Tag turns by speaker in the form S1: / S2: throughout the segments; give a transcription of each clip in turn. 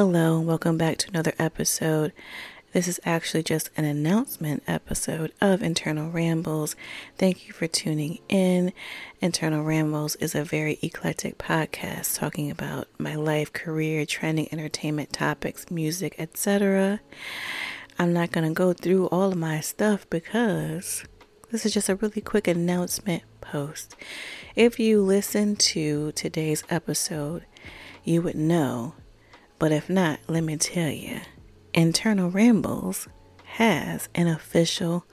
S1: Hello, and welcome back to another episode. This is actually just an announcement episode of Internal Rambles. Thank you for tuning in. Internal Rambles is a very eclectic podcast talking about my life, career, trending entertainment topics, music, etc. I'm not going to go through all of my stuff because this is just a really quick announcement post. If you listen to today's episode, you would know but if not, let me tell you Internal Rambles has an official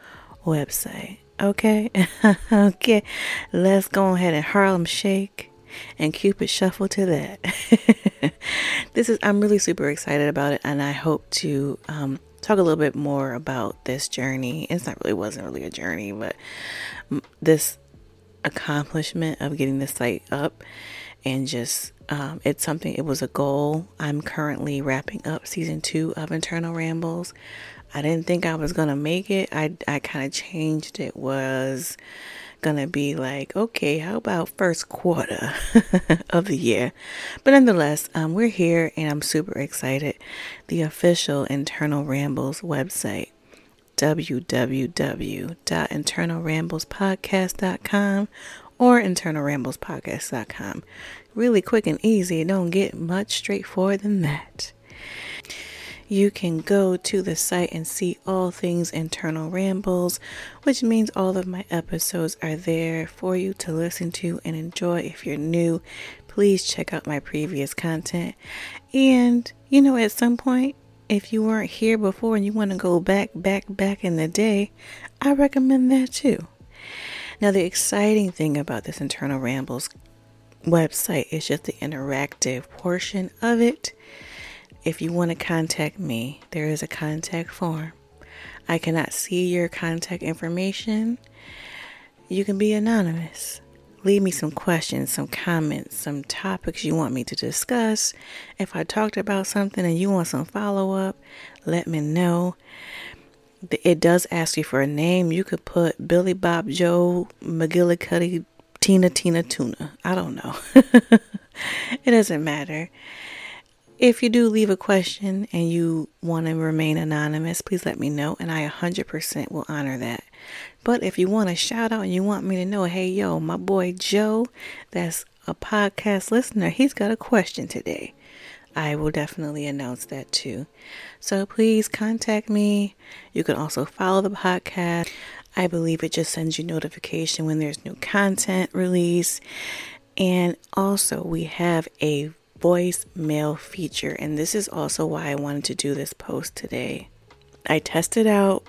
S1: website. Okay? okay. Let's go ahead and Harlem Shake and Cupid Shuffle to that. this is, I'm really super excited about it, and I hope to um, talk a little bit more about this journey. It's not really, wasn't really a journey, but this accomplishment of getting the site up and just um, it's something it was a goal. I'm currently wrapping up season two of internal rambles. I didn't think i was gonna make it. I, I kind of changed. It was gonna be like okay how about first quarter of the year? But nonetheless um, we're here and i'm super excited. The official internal rambles website www.internalramblespodcast.com or internalramblespodcast.com. Really quick and easy. It don't get much straightforward than that. You can go to the site and see all things internal rambles, which means all of my episodes are there for you to listen to and enjoy. If you're new, please check out my previous content. And, you know, at some point, if you weren't here before and you want to go back, back, back in the day, I recommend that too. Now, the exciting thing about this Internal Rambles website is just the interactive portion of it. If you want to contact me, there is a contact form. I cannot see your contact information. You can be anonymous. Leave me some questions, some comments, some topics you want me to discuss. If I talked about something and you want some follow up, let me know it does ask you for a name. You could put Billy Bob Joe McGillicuddy Tina Tina Tuna. I don't know. it doesn't matter. If you do leave a question and you want to remain anonymous, please let me know and I 100% will honor that. But if you want a shout out and you want me to know, hey, yo, my boy Joe, that's a podcast listener, he's got a question today. I will definitely announce that too. So please contact me. You can also follow the podcast. I believe it just sends you notification when there's new content release. And also we have a voicemail feature and this is also why I wanted to do this post today. I tested out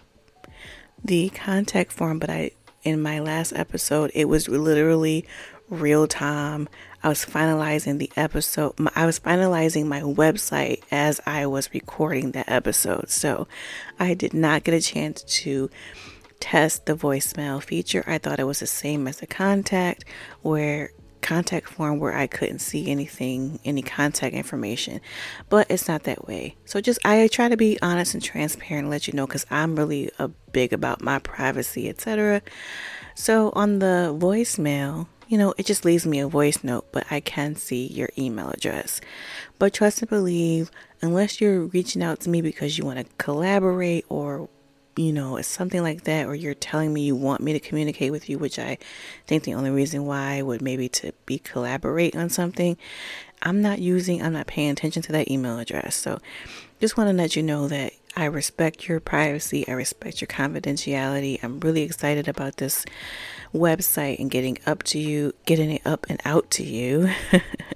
S1: the contact form, but I in my last episode it was literally real time. I was finalizing the episode. I was finalizing my website as I was recording the episode. So I did not get a chance to test the voicemail feature. I thought it was the same as the contact where contact form where I couldn't see anything, any contact information, but it's not that way. So just I try to be honest and transparent and let you know because I'm really a big about my privacy, etc. So on the voicemail, you know, it just leaves me a voice note, but I can see your email address. But trust and believe, unless you're reaching out to me because you want to collaborate or, you know, it's something like that, or you're telling me you want me to communicate with you, which I think the only reason why would maybe to be collaborate on something, I'm not using, I'm not paying attention to that email address. So just want to let you know that I respect your privacy. I respect your confidentiality. I'm really excited about this website and getting up to you, getting it up and out to you.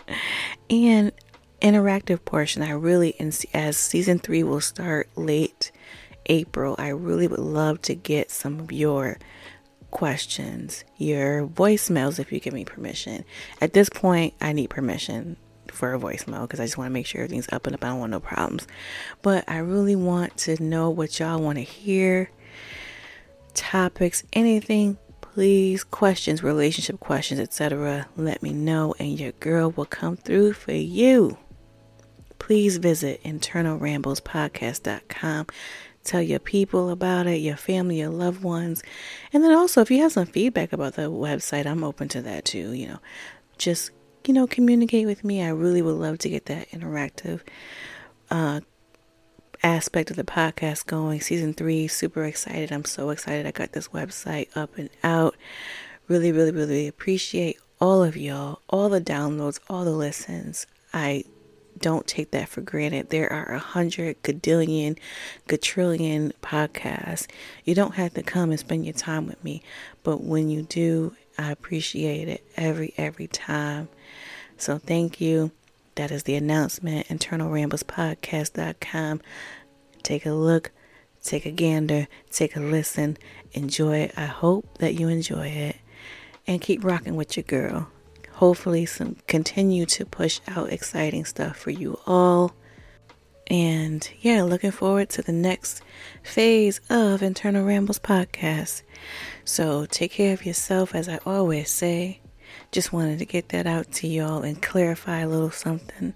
S1: and interactive portion, I really, as season three will start late April, I really would love to get some of your questions, your voicemails if you give me permission. At this point, I need permission for a voicemail because I just want to make sure everything's up and up. I don't want no problems. But I really want to know what y'all want to hear, topics, anything. Please, questions, relationship questions, etc. Let me know, and your girl will come through for you. Please visit internalramblespodcast.com. Tell your people about it, your family, your loved ones. And then also, if you have some feedback about the website, I'm open to that too. You know, just you know, communicate with me. I really would love to get that interactive uh, aspect of the podcast going. Season three, super excited. I'm so excited. I got this website up and out. Really, really, really appreciate all of y'all, all the downloads, all the listens. I don't take that for granted. There are a hundred gadillion, quadrillion podcasts. You don't have to come and spend your time with me, but when you do, I appreciate it every every time. So thank you. That is the announcement. InternalRamblesPodcast.com. Take a look, take a gander, take a listen, enjoy. I hope that you enjoy it, and keep rocking with your girl hopefully some continue to push out exciting stuff for you all. And yeah, looking forward to the next phase of Internal Rambles podcast. So take care of yourself, as I always say. Just wanted to get that out to y'all and clarify a little something.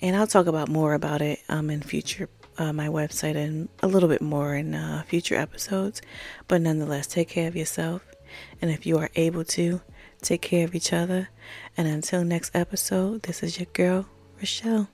S1: And I'll talk about more about it um, in future, uh, my website, and a little bit more in uh, future episodes. But nonetheless, take care of yourself. And if you are able to, Take care of each other. And until next episode, this is your girl, Rochelle.